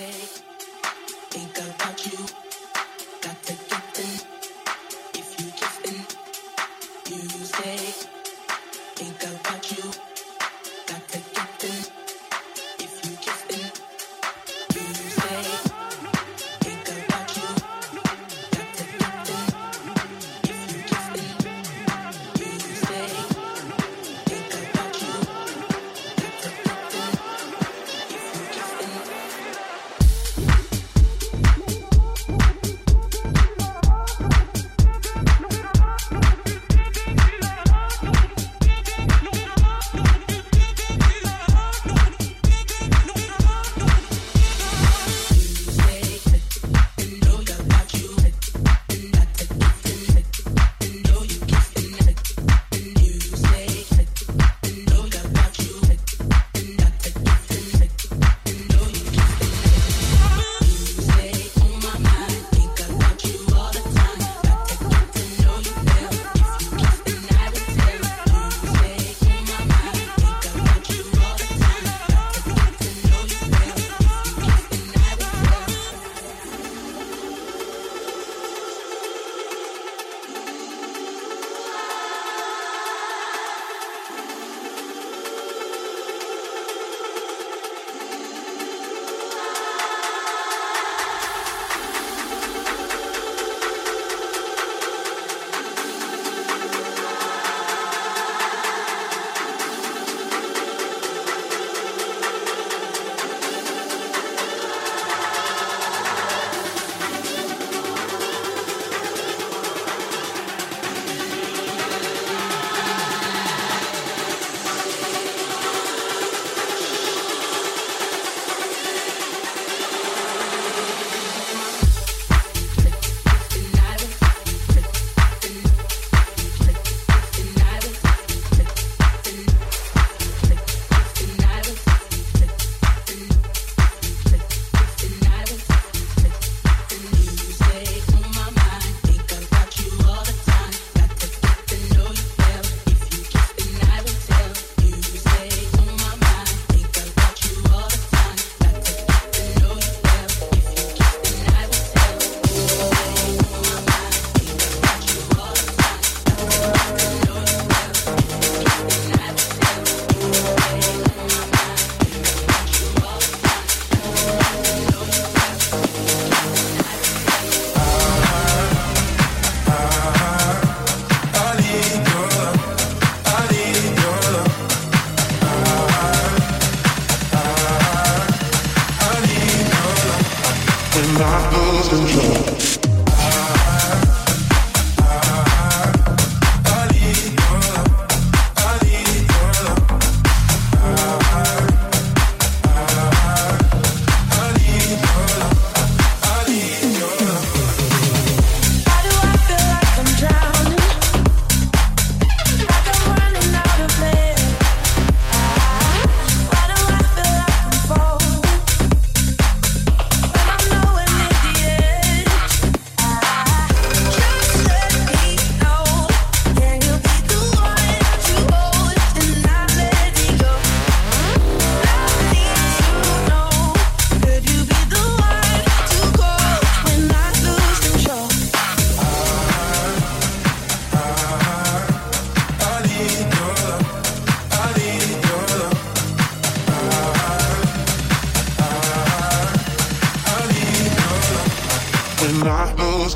When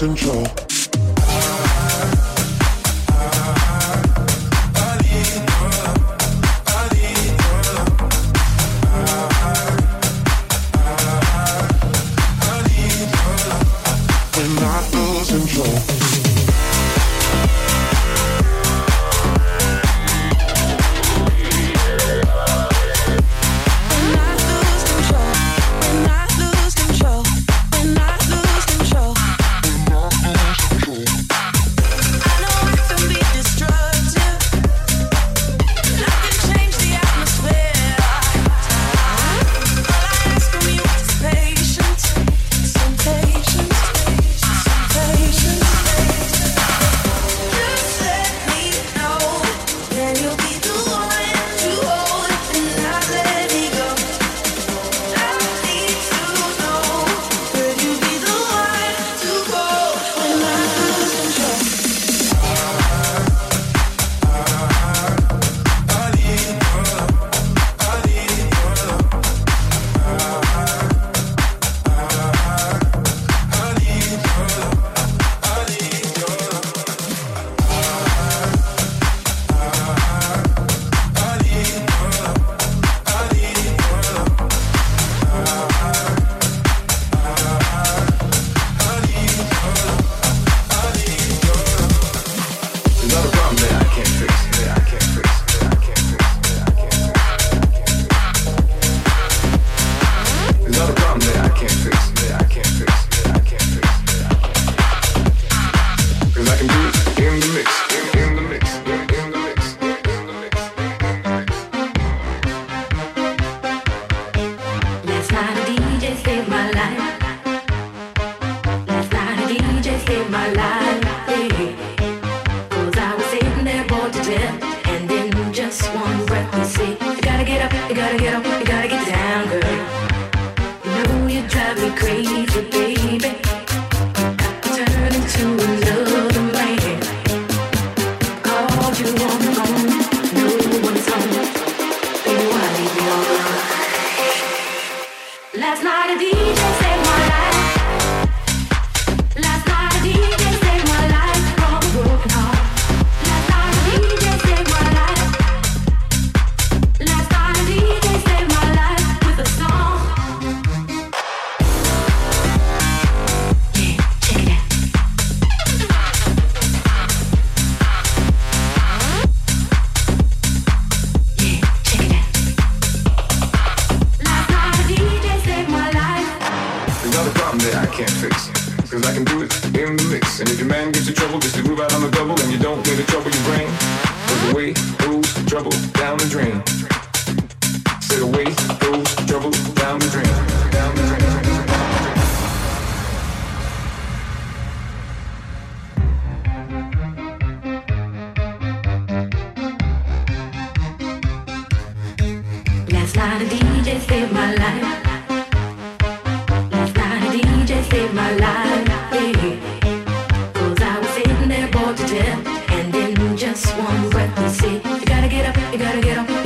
I lose Last night a DJ see. You gotta get up, you gotta get up.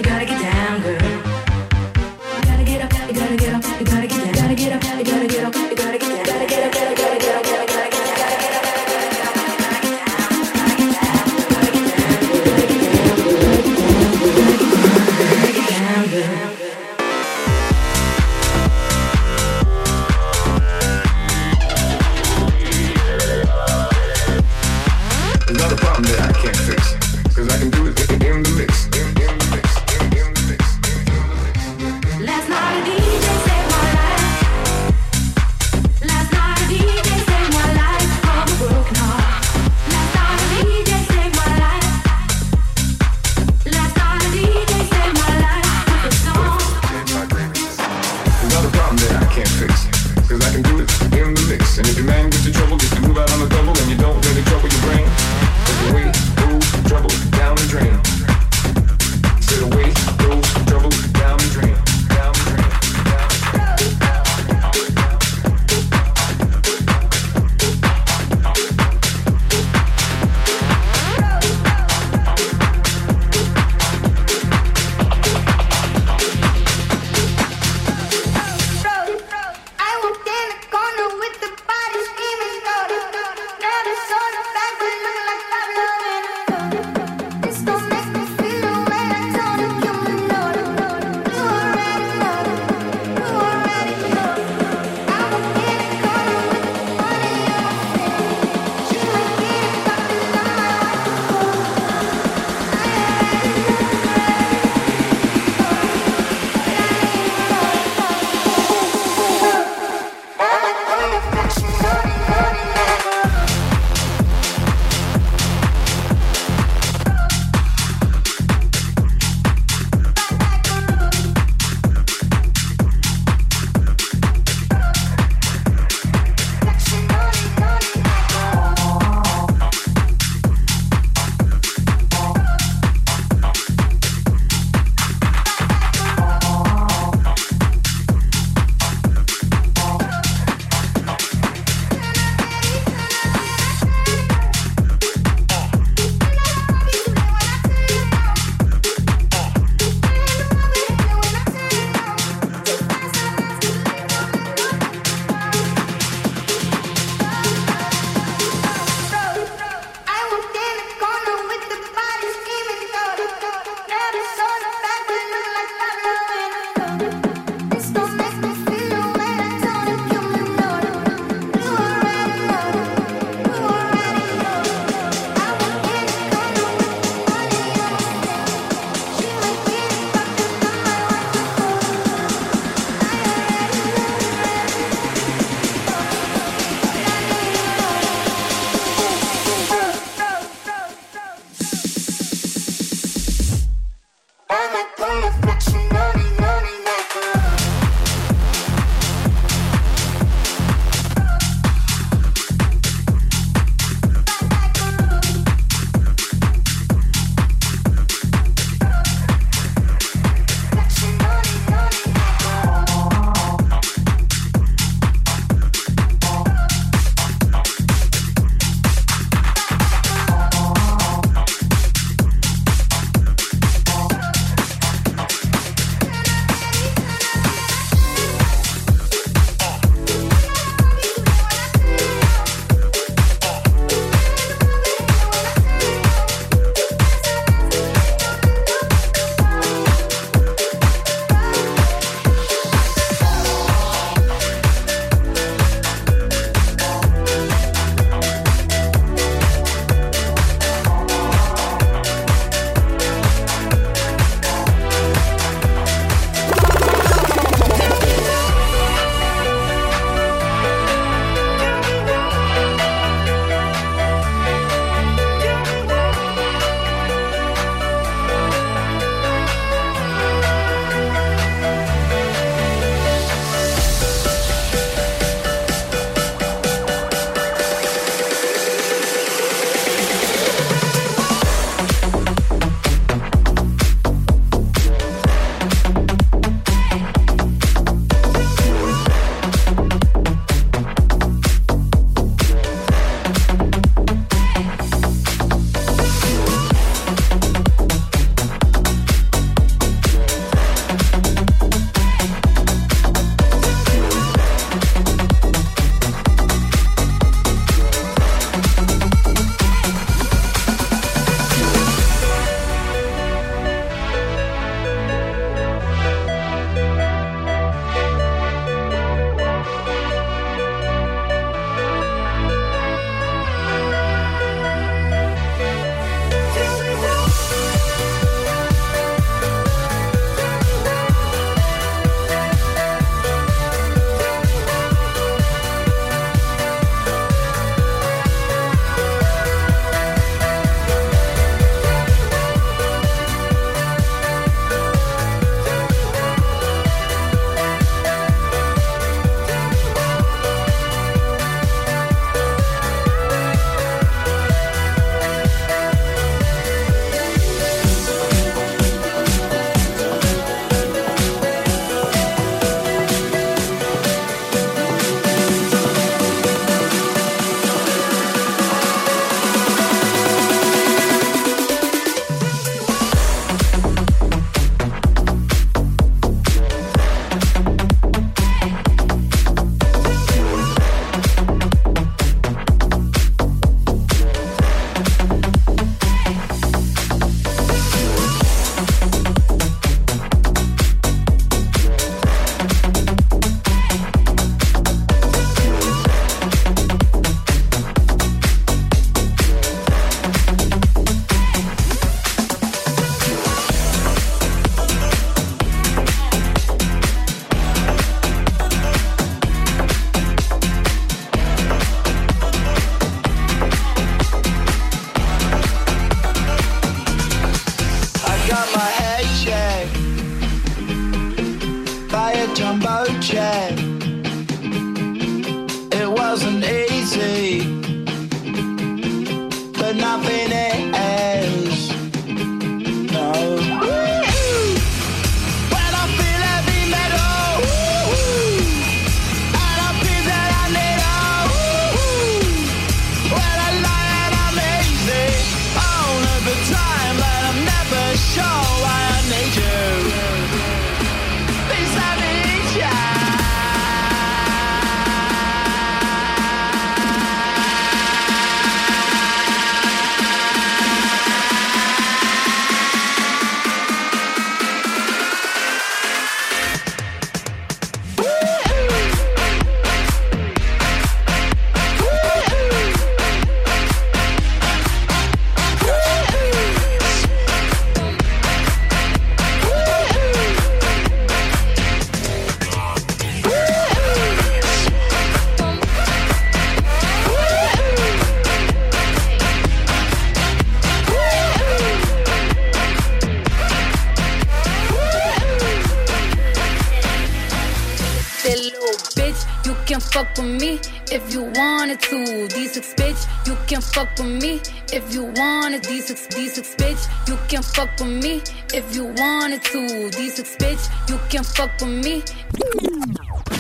Wanted to. D6 bitch, you can fuck with me.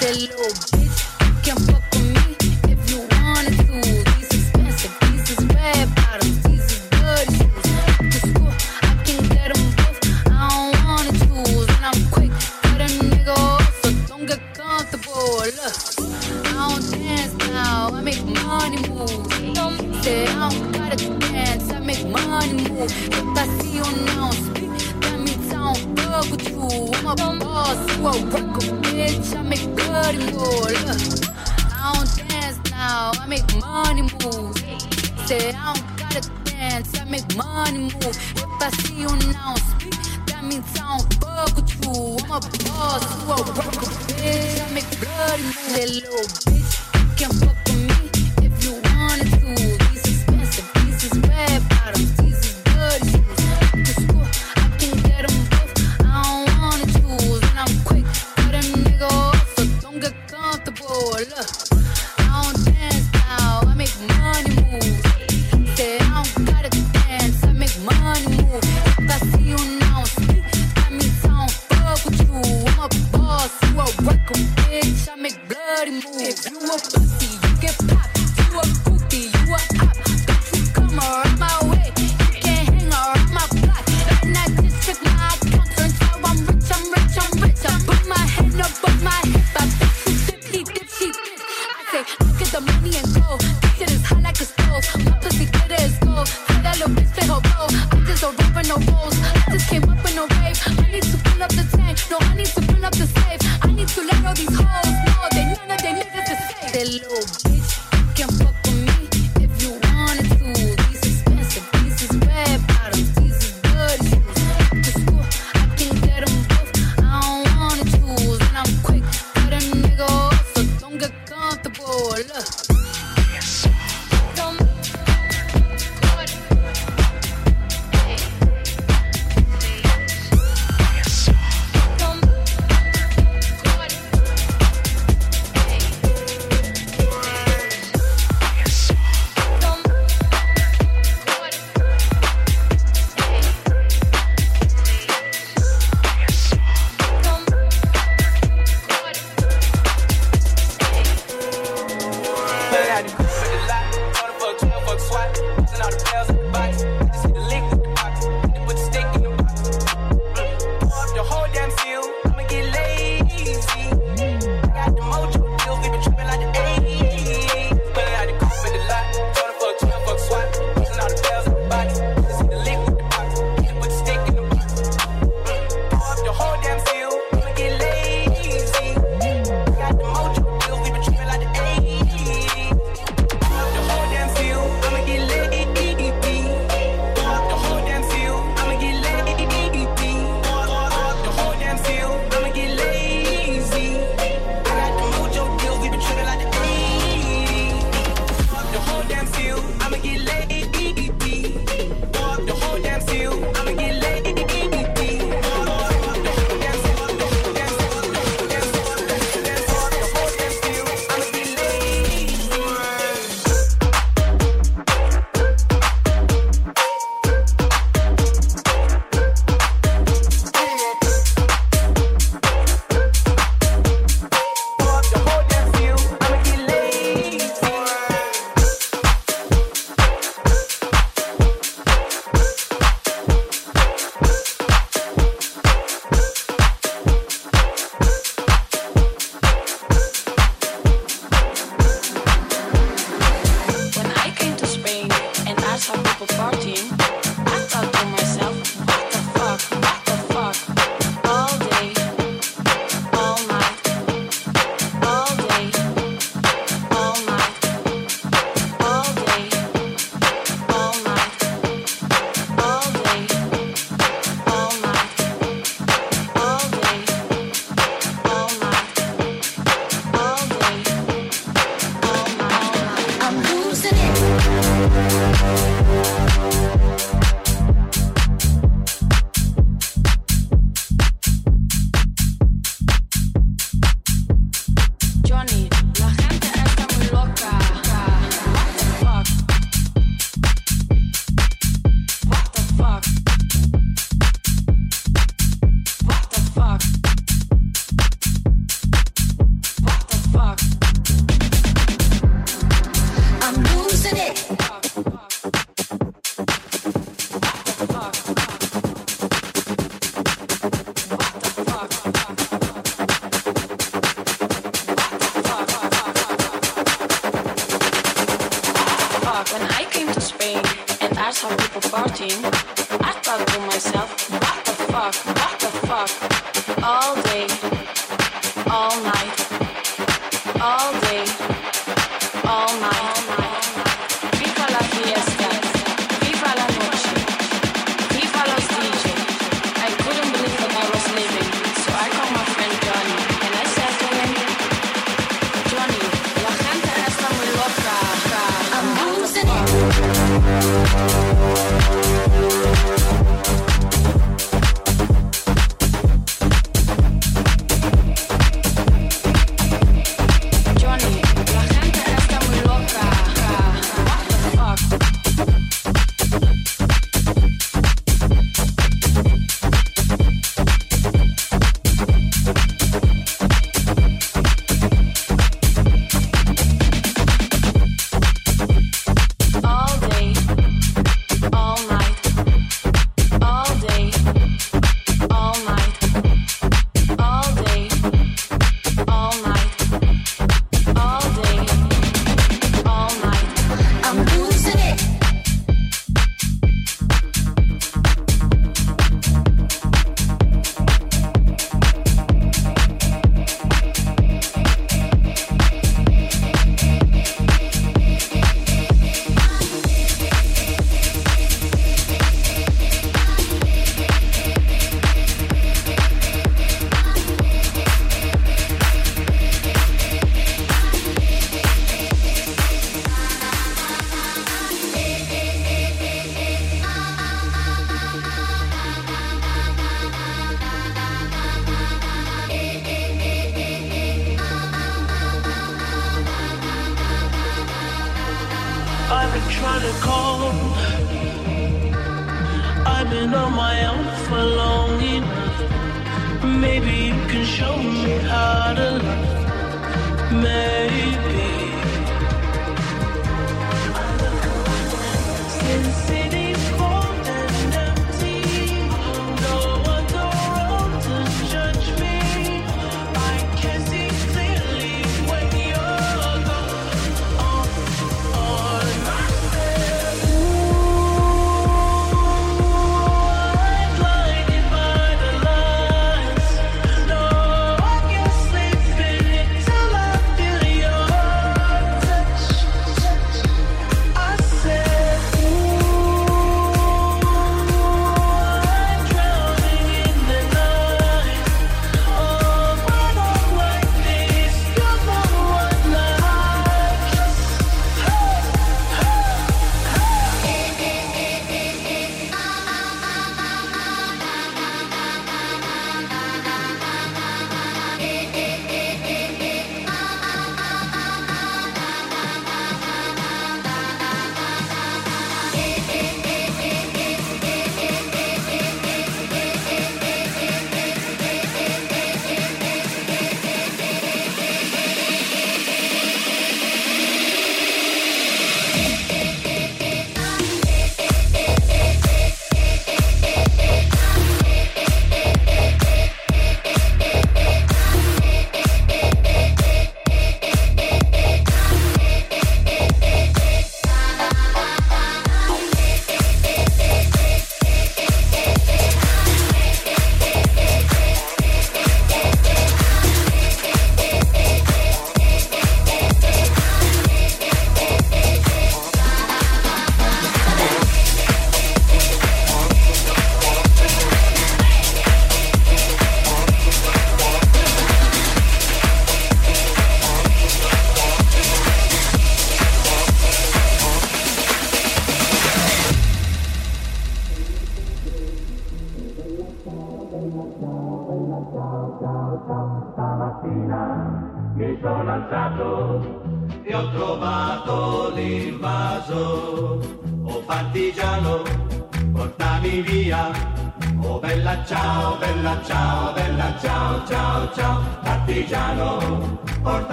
That little bitch, you can fuck with me if you wanted to. These expensive, these is red bottoms, these is good shoes. To school, I can get them both. I don't wanna choose, and I'm quick, cut a nigga off, so don't get comfortable. Look, I don't dance now, I make money move. Say I don't gotta dance, I make money move. If I see you now fuck with you. I'm a boss, you a worker, bitch. I make bloody move. Look, I don't dance now, I make money move. Say I don't gotta dance, I make money move. If I see you now speak, that means I don't fuck with you. I'm a boss, you a worker, bitch. I make bloody move. That little bitch, you can Just don't no rolls. I just came up in no rave. I need to fill up the tank. No, I need to pull up the safe. I need to let all these hoes fuck, what the fuck, all day, all night, all day, all night.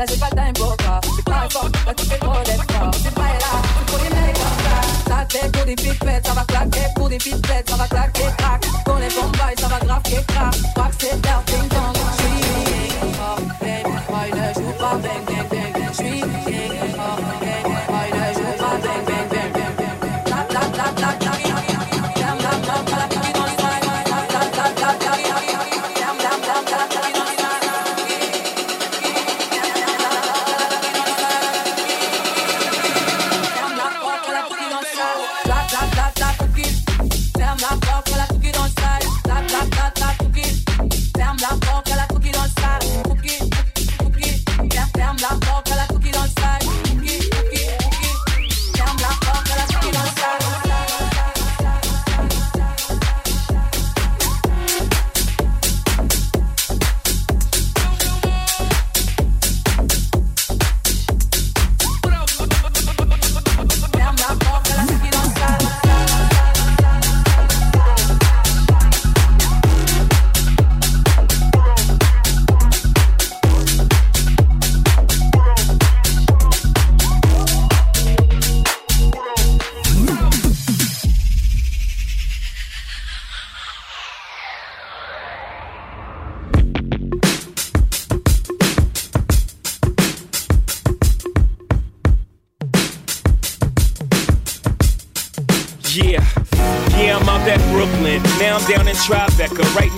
la j'ai pas le time pour ça. C'est pas fort, là tu fais trop d'efforts. C'est pas là, c'est pour les mecs comme ça. Ça claque pour des pipettes, ça va claquer pour des pipettes, ça va claquer.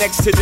Next to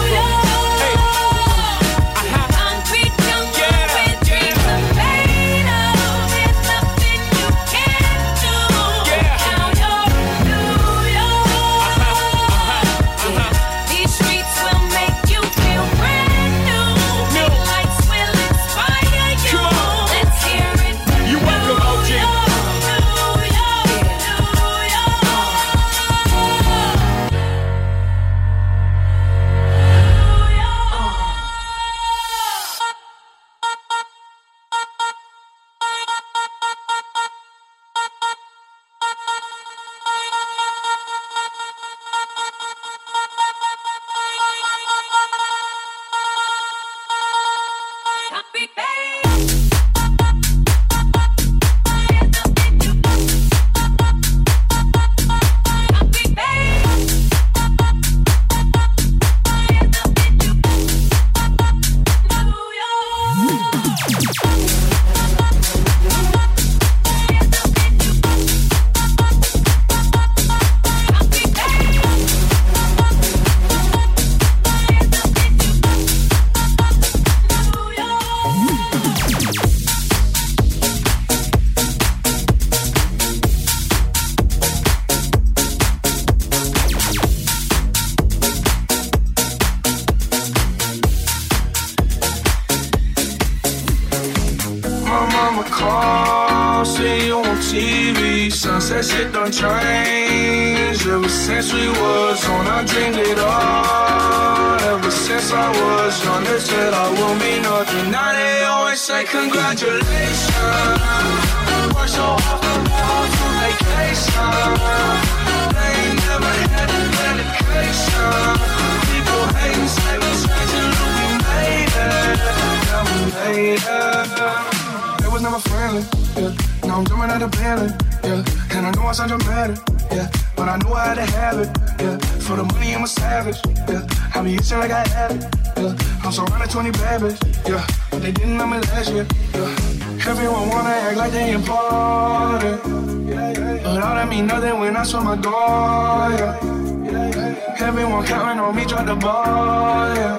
Everyone counting on me, drop the ball, yeah.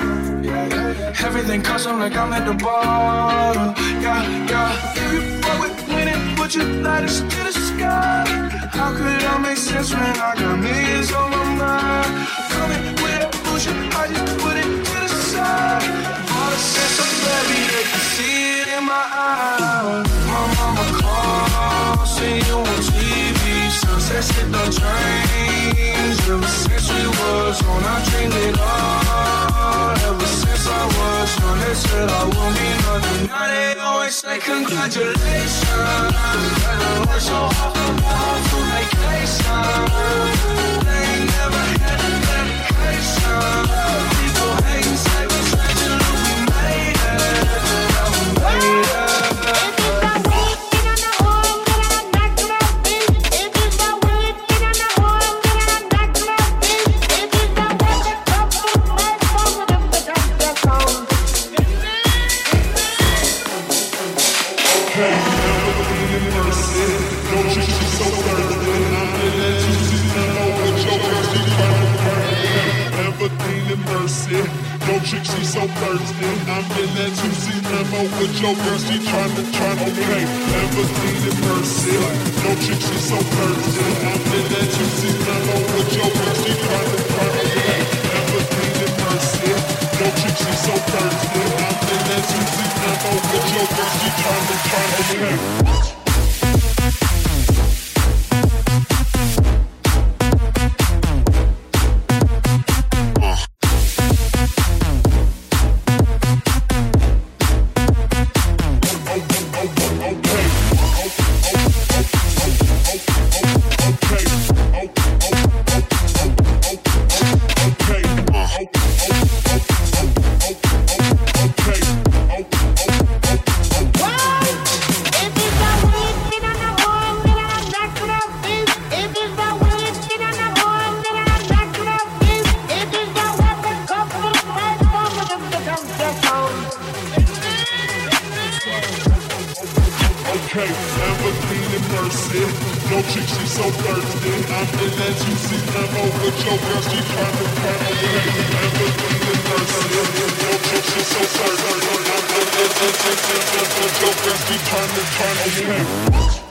Everything custom like I'm at the bottom, yeah, yeah. If you fuck with winning, put your lighters to the sky. How could I make sense when I got millions on my mind? Coming with a bullshit, I just put it to the side. All the sense of clarity, they can see it in my eyes. My mama calls, see you obsessed with our dreams. Ever since we was on, I dreamed it all. Ever since I was on, they said I won't be nothing. Now they always say congratulations. Gotta work so hard for more vacation. They ain't never had a dedication. People hate and say we're trying to we made it. Yeah, we made it. thirsty. No chick, she so thirsty. I'm in that 2C limo with your girl, she tryna, to pay. Never seen needed mercy. No chick, she so thirsty. I'm in that 2C limo with your girl, she tryna, to pay. Never seen needed mercy. No chick, she so thirsty. I'm in that 2C limo with your girl, she tryna, to pay. With your girl, she trying